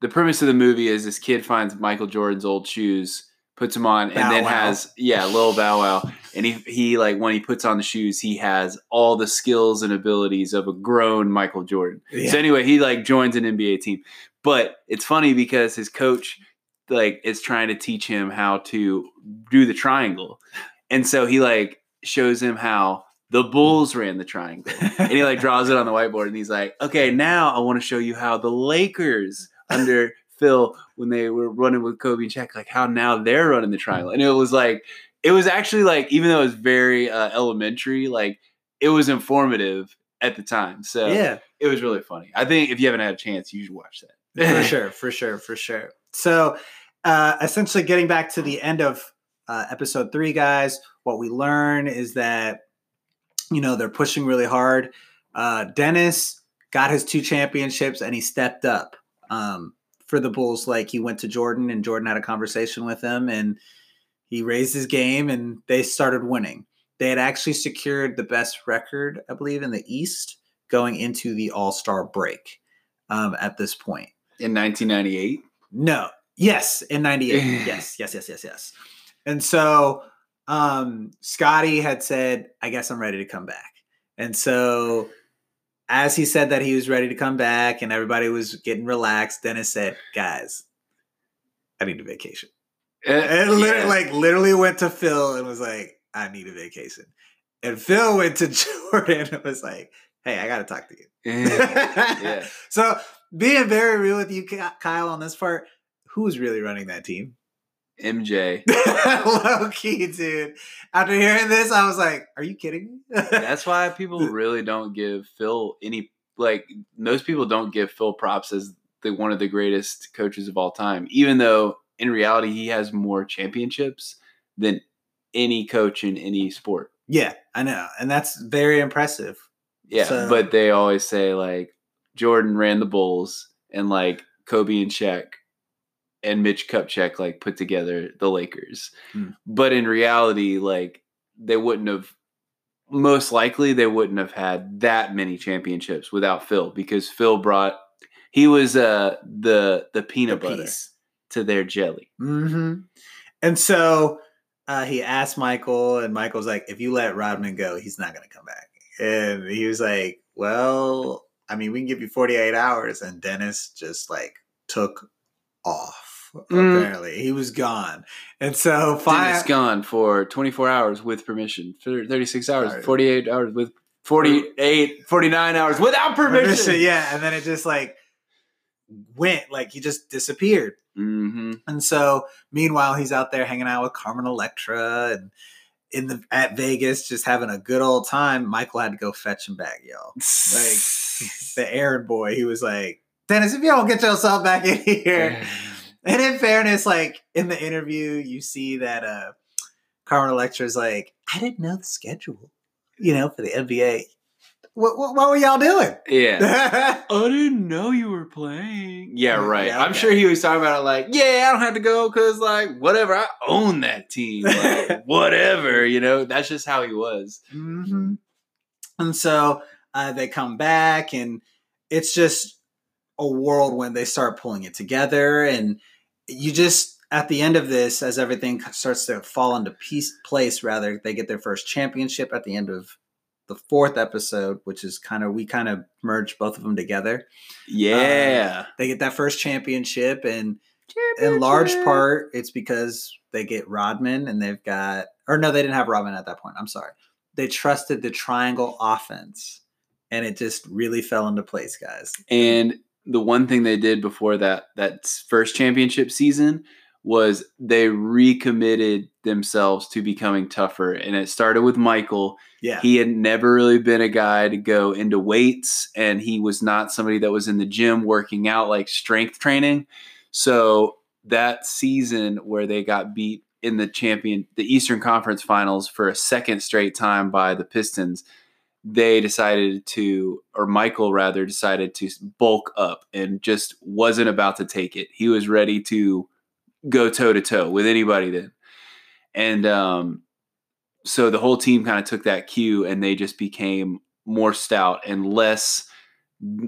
the premise of the movie is this kid finds Michael Jordan's old shoes, puts them on, and then Wow. has yeah, little Bow Wow, and he he like when he puts on the shoes, he has all the skills and abilities of a grown Michael Jordan. Yeah. So anyway, he like joins an NBA team, but it's funny because his coach like is trying to teach him how to do the triangle, and so he like shows him how the Bulls ran the triangle, and he like draws it on the whiteboard, and he's like, okay, now I want to show you how the Lakers under Phil when they were running with Kobe and Shaq, like how now they're running the triangle, and it was like it was actually like even though it was very uh, elementary, like it was informative at the time, so yeah. it was really funny. I think if you haven't had a chance, you should watch that. for [LAUGHS] sure, for sure, for sure. So, uh, essentially, getting back to the end of uh, episode three, guys, what we learn is that you know they're pushing really hard. Uh, Dennis got his two championships, and he stepped up um, for the Bulls. Like he went to Jordan, and Jordan had a conversation with him, and he raised his game, and they started winning. They had actually secured the best record, I believe, in the East going into the All Star break um, at this point. In 1998, No. Yes, in 98. [LAUGHS] yes, yes, yes, yes, yes. And so um Scottie had said, I guess I'm ready to come back. And so as he said that he was ready to come back and everybody was getting relaxed, Dennis said, Guys, I need a vacation. Eh, and literally, like literally went to Phil and was like, I need a vacation. And Phil went to [LAUGHS] Jordan and was like, Hey, I gotta talk to you. yeah. [LAUGHS] So being very real with you, Kyle, on this part, who's really running that team? MJ. [LAUGHS] Low key, dude. After hearing this, I was like, "Are you kidding me?" [LAUGHS] That's why people really don't give Phil any like most people don't give Phil props as the one of the greatest coaches of all time, even though in reality he has more championships than any coach in any sport. yeah, I know, and that's very impressive. Yeah, So- but they always say like Jordan ran the Bulls and like Kobe and Shaq and Mitch Kupchak like put together the Lakers. Hmm. But in reality, like they wouldn't have most likely they wouldn't have had that many championships without Phil because Phil brought he was uh the the peanut butter to their jelly. hmm And so uh, he asked Michael, and Michael's like, "If you let Rodman go, he's not going to come back." And he was like, "Well, I mean, we can give you 48 hours." And Dennis just like took off. Mm. Apparently, he was gone, and so five. gone for 24 hours with permission. For 36 hours, 48 hours with 48 49 hours without permission. yeah, and then it just like went like he just disappeared. hmm And so, meanwhile, he's out there hanging out with Carmen Electra and in the at Vegas, just having a good old time. Michael had to go fetch him back, y'all. Like [LAUGHS] the errand boy, he was like, "Dennis, if you don't get yourself back in here." And in fairness, like in the interview, you see that uh Carmen Electra's like, "I didn't know the schedule, you know, for the NBA. What what, what were y'all doing?" yeah. [LAUGHS] I didn't know you were playing. Yeah, right. Yeah, I'm sure he was talking about it like, yeah, I don't have to go because, like, whatever, I own that team. Like, [LAUGHS] whatever, you know, that's just how he was. hmm And so uh, they come back, and it's just a whirlwind. They start pulling it together, and you just at the end of this, as everything starts to fall into piece, place, rather they get their first championship at the end of the fourth episode, which is kind of we kind of merged both of them together. Yeah. Um, they get that first championship, and in large part, it's because they get Rodman and they've got, or no, they didn't have Rodman at that point. I'm sorry. They trusted the triangle offense, and it just really fell into place, guys. And the one thing they did before that that first championship season was they recommitted themselves to becoming tougher. And it started with Michael. Yeah. He had never really been a guy to go into weights, and he was not somebody that was in the gym working out like strength training. So that season where they got beat in the champion, the Eastern Conference Finals for a second straight time by the Pistons, they decided to, or Michael rather, decided to bulk up and just wasn't about to take it. He was ready to go toe to toe with anybody then. And um, so the whole team kind of took that cue and they just became more stout and less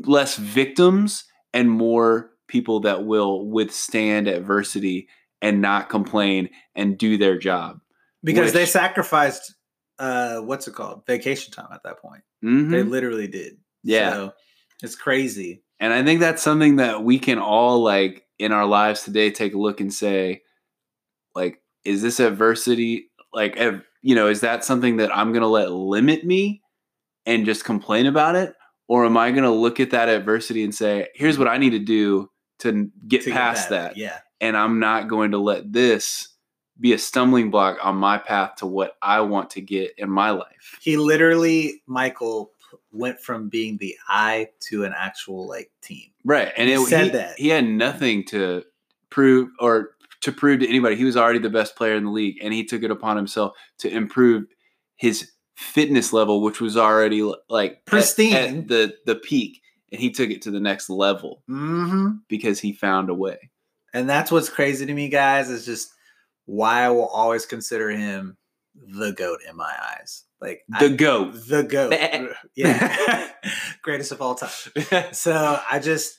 less victims and more people that will withstand adversity and not complain and do their job. because they sacrificed uh what's it called vacation time at that point Mhm. they literally did Yeah. so, it's crazy And I think that's something that we can all like in our lives today take a look and say, like, is this adversity like you know, is that something that I'm gonna let limit me and just complain about it? Or am I gonna look at that adversity and say, here's what I need to do to get to get past that? yeah And I'm not going to let this be a stumbling block on my path to what I want to get in my life. he literally michael went from being the eye to an actual like team Right. And He it, said he, that. he had nothing to prove or to prove to anybody. He was already the best player in the league and he took it upon himself to improve his fitness level, which was already like at- Pristine. at, the the peak. And he took it to the next level mm-hmm. because he found a way. and that's what's crazy to me guys is just why i will always consider him the goat in my eyes like The I- goat. the goat [LAUGHS] yeah [LAUGHS] greatest of all time [LAUGHS] so I just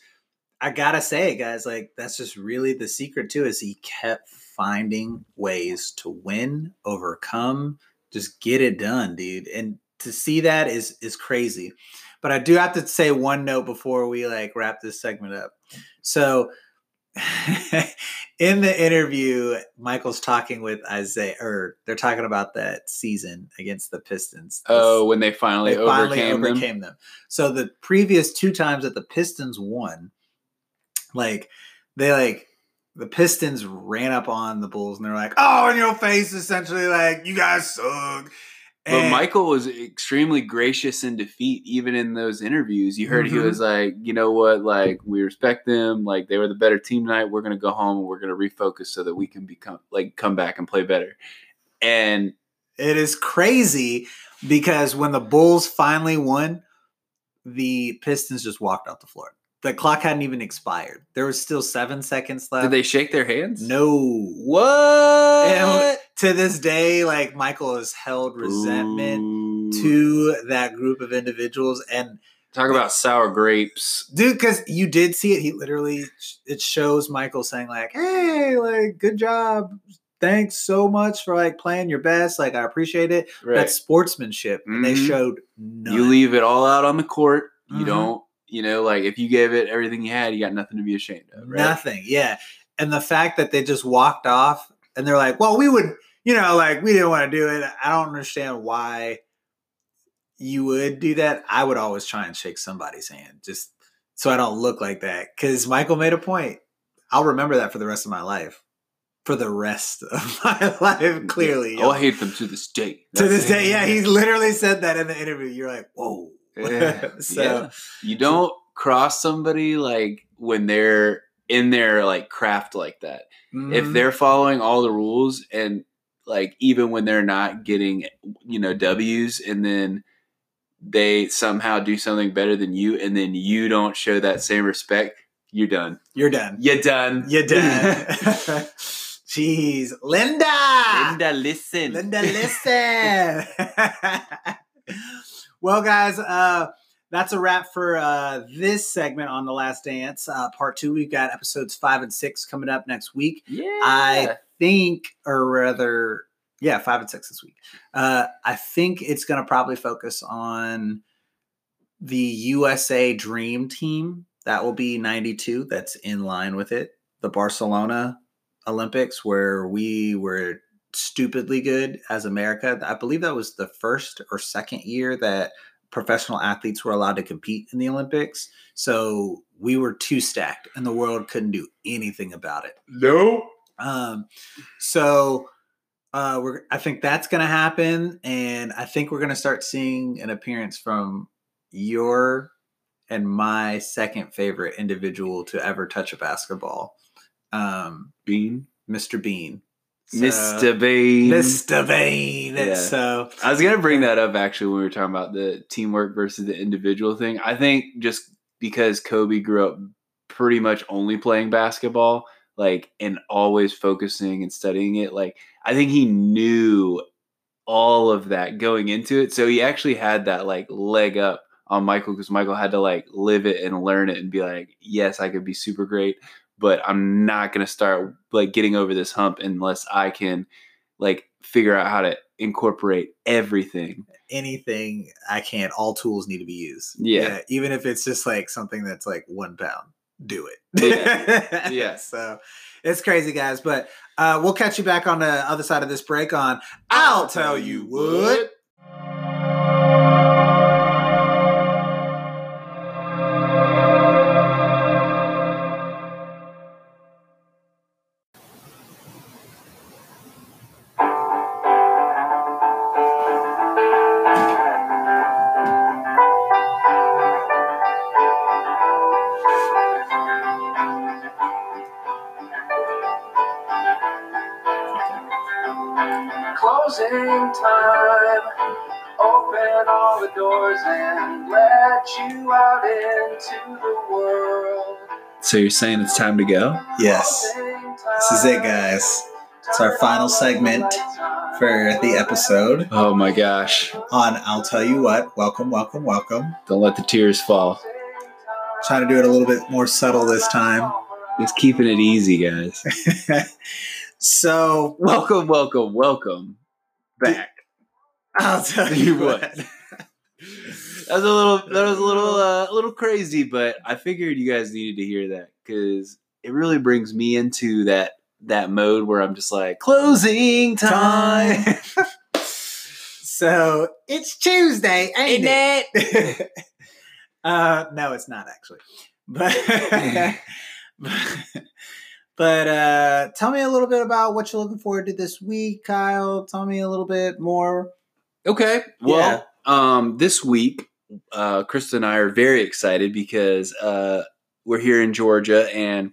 I gotta say, guys, like that's just really the secret too. Is he kept finding ways to win, overcome, just get it done, dude. And to see that is is crazy. But I do have to say one note before we like wrap this segment up. So [LAUGHS] in the interview, Michael's talking with Isiah, or they're talking about that season against the Pistons. oh, when they finally they finally overcame, them. overcame them. So the previous two times that the Pistons won, like they like the Pistons ran up on the Bulls and they're like, "Oh, in your face!" Essentially, like you guys suck. But And- Michael was extremely gracious in defeat, even in those interviews. You heard he Mhm. was like, you know what, like we respect them, like they were the better team tonight. We're gonna go home and we're gonna refocus so that we can become like come back and play better. And it is crazy because when the Bulls finally won, the Pistons just walked off the floor. The clock hadn't even expired. There was still seven seconds left. did they shake their hands? No. What? And [LAUGHS] to this day, like Michael has held resentment Ooh. to that group of individuals and talk about sour grapes. dude because you did see it he literally it shows michael saying like hey like good job thanks so much for like playing your best like i appreciate it Right. that's sportsmanship and they Mhm. showed none. you leave it all out on the court. You Mhm. don't, you know, like if you gave it everything you had, you got nothing to be ashamed of. Right? nothing yeah. And the fact that they just walked off and they're like well we would you know like we didn't want to do it. I don't understand why you would do that. I would always try and shake somebody's hand just so i don't look like that. Because michael made a point. I'll remember that for the rest of my life. For the rest [LAUGHS] of my life clearly Oh, I hate them to this day. to this day yeah he [LAUGHS] literally said that in the interview. You're like whoa Yeah. [LAUGHS] so Yeah. You don't cross somebody like when they're in their like craft like that. If mhm. they're following all the rules and like even when they're not getting you know W's and then they somehow do something better than you and then you don't show that same respect, you're done. you're done You're done. You're [LAUGHS] done. Jeez. Linda! Linda, listen. Linda, listen. [LAUGHS] well, guys, uh, that's a wrap for uh, this segment on The Last Dance. Uh, part two, we've got episodes five and six coming up next week. Yeah. I think, or rather, yeah, five and six this week. Uh, I think it's going to probably focus on the USA Dream Team. That will be 92. That's in line with it. The Barcelona Olympics, where we were stupidly good as America. I believe that was the first or second year that professional athletes were allowed to compete in the Olympics. So we were too stacked, and the world couldn't do anything about it. no. Um, so uh, we're I think that's going to happen, and I think we're going to start seeing an appearance from your and my second favorite individual to ever touch a basketball, um, Bean. Mr. Bean. So- Mr. Bain. Mr. Vane. Yeah. So I was gonna bring that up actually when we were talking about the teamwork versus the individual thing. I think just because Kobe grew up pretty much only playing basketball, like and always focusing and studying it, like I think he knew all of that going into it. So he actually had that like leg up on Michael because Michael had to like live it and learn it and be like, yes, I could be super great, but I'm not gonna start like getting over this hump unless I can like figure out how to incorporate everything. anything I can, all tools need to be used. Yeah. even if it's just like something that's like one pound, do it. Yeah. [LAUGHS] Yeah. So it's crazy, guys. But uh, we'll catch you back on the other side of this break on I'll Tell You What. So you're saying it's time to go? Yes. This is it, guys. It's our final segment for the episode Oh my gosh. on I'll Tell You What. Welcome, welcome, welcome. Don't let the tears fall. Trying to do it a little bit more subtle this time. Just keeping it easy, guys. [LAUGHS] so welcome, welcome, welcome back. I'll tell You [LAUGHS] you what? What. That was a little that was a little uh, a little crazy, but I figured you guys needed to hear that because it really brings me into that that mode where I'm just like closing time. [LAUGHS] so it's Tuesday, ain't Ain't it? [LAUGHS] uh, no, it's not actually. But [LAUGHS] but uh, tell me a little bit about what you're looking forward to this week, Kyle. Tell me a little bit more. Okay. Well, um, this week, uh, Krista and I are very excited because uh, we're here in Georgia, and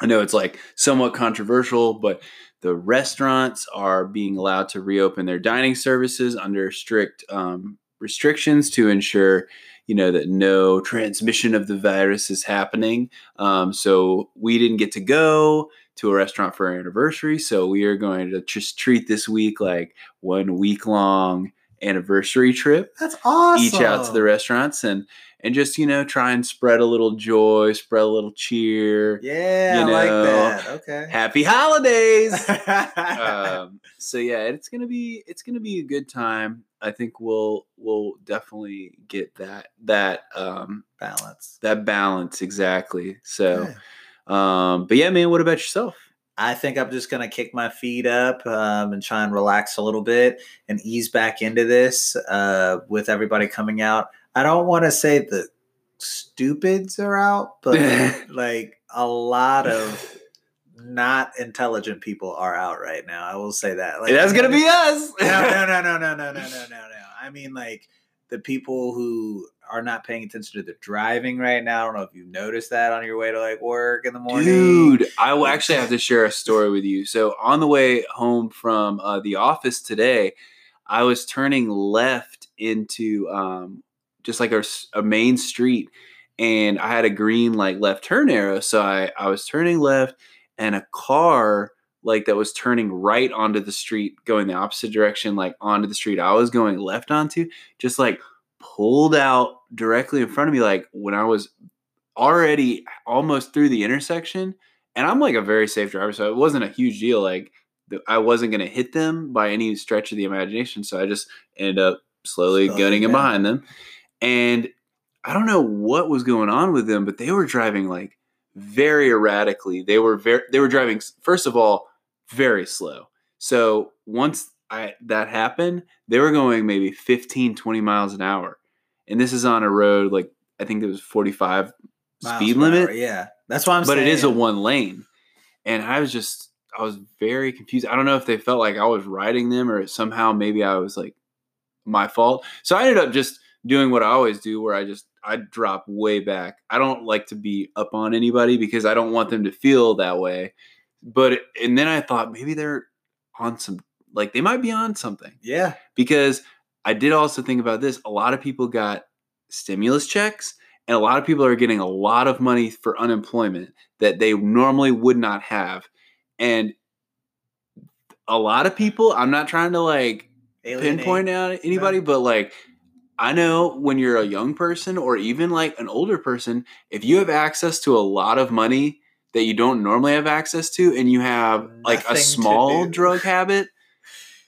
I know it's like somewhat controversial, but the restaurants are being allowed to reopen their dining services under strict um, restrictions to ensure you know that no transmission of the virus is happening. Um, so we didn't get to go to a restaurant for our anniversary so we are going to just treat this week like one week long anniversary trip That's awesome. each out to the restaurants and and just you know try and spread a little joy spread a little cheer Yeah, you I like that. Okay. happy holidays [LAUGHS] um, so yeah, it's gonna be it's gonna be a good time. I think we'll we'll definitely get that that um, Balance. that balance exactly. So, um, but yeah, man, what about yourself? I think I'm just gonna kick my feet up um, and try and relax a little bit and ease back into this uh, with everybody coming out. I don't want to say the stupids are out, but [LAUGHS] like a lot of [LAUGHS] not intelligent people are out right now. I will say that. Like That's gonna be us. no, no, no, [LAUGHS] no, no, no, no, no, no, no. I mean, like the people who are not paying attention to the driving right now. I don't know if you've noticed that on your way to like work in the morning. Dude, I will actually have to [LAUGHS] share a story with you. So on the way home from uh, the office today, I was turning left into um, just like a, a main street, and I had a green like left turn arrow. So I I was turning left, and a car like that was turning right onto the street, going the opposite direction, like onto the street I was going left onto, just like pulled out directly in front of me, like when I was already almost through the intersection and i'm like a very safe driver so it wasn't a huge deal like i wasn't going to hit them by any stretch of the imagination so i just ended up slowly Slowly gunning in down. behind them. And i don't know what was going on with them but they were driving like very erratically. They were very they were driving first of all very slow. So once i that happened they were going maybe 15 20 miles an hour. And this is on a road like i think it was 45 Miles speed limit hour, Yeah, that's why I'm. but it is a one lane. And i was just i was very confused. I don't know if they felt like i was riding them or somehow maybe i was like my fault. So i ended up just doing what i always do where i just i drop way back. I don't like to be up on anybody because i don't want them to feel that way. But and then i thought maybe they're on some like they might be on something Yeah. because I did also think about this. A lot of people got stimulus checks, and a lot of people are getting a lot of money for unemployment that they normally would not have. And a lot of people, I'm not trying to like Alienate. pinpoint out anybody, but like I know when you're a young person or even like an older person, if you have access to a lot of money that you don't normally have access to, and you have like a small drug habit,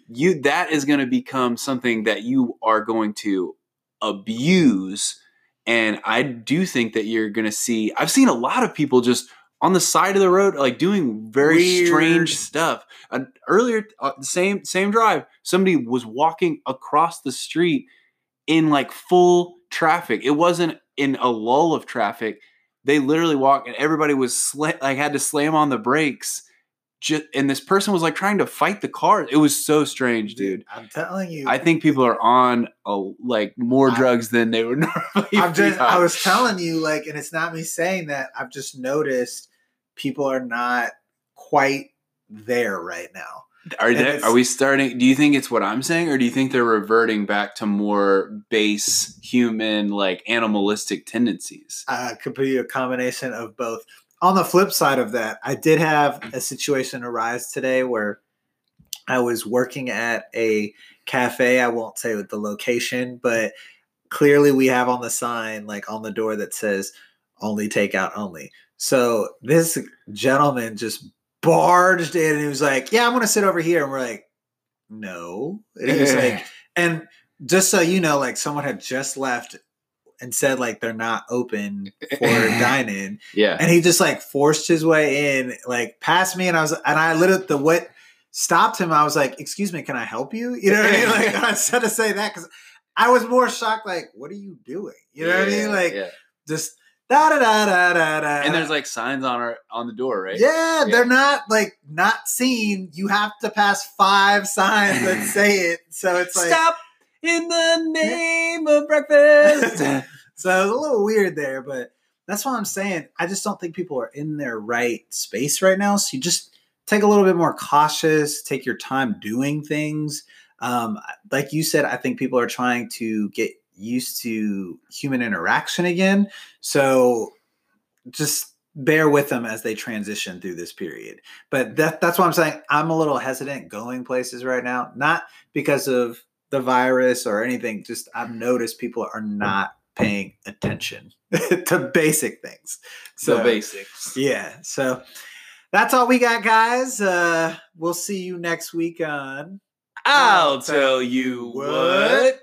you that is going to become something that you are going to abuse. And I do think that you're going to see. I've seen a lot of people just on the side of the road, like doing very Weird. strange stuff. Uh, earlier, uh, same same drive, somebody was walking across the street in like full traffic. It wasn't in a lull of traffic. They literally walked, and everybody was sla- like had to slam on the brakes. Just, and this person was like trying to fight the car. It was so strange, dude. I'm telling you. I think people are on a, like more I- drugs than they would [LAUGHS] normally. I'm just, be I was telling you, like, and it's not me saying that. I've just noticed people are not quite there right now. Are they, are we starting? Do you think it's what I'm saying, or do you think they're reverting back to more base human, like animalistic tendencies? Uh, could be a combination of both. On the flip side of that, I did have a situation arise today where I was working at a cafe. I won't say with the location, but clearly we have on the sign, like on the door, that says only takeout only. So this gentleman just barged in and he was like, Yeah, I'm going to sit over here. And we're like, No. And he was [LAUGHS] like, and just so you know, like someone had just left and said like they're not open [LAUGHS] for dine-in, yeah, and he just like forced his way in, like past me, and I was, and I literally the what stopped him. I was like, "Excuse me, can I help you?" You know what I mean? Like [LAUGHS] I said to say that because I was more shocked. Like, what are you doing? You know what I mean? Like yeah. just da da da da da da. and there's like signs on our on the door, right? Yeah, Yeah. they're not like not seen. You have to pass five signs that [LAUGHS] say it. So it's like Stop in the name of breakfast. [LAUGHS] so it's a little weird there, but that's what I'm saying. I just don't think people are in their right space right now. So you just take a little bit more cautious, take your time doing things. Um, like you said, I think people are trying to get used to human interaction again. So just bear with them as they transition through this period. But that, that's why I'm saying I'm a little hesitant going places right now, not because of the virus or anything. Just I've noticed people are not paying attention [LAUGHS] to basic things. so So basics. yeah, so that's all we got, guys. Uh, we'll see you next week on. I'll tell you what.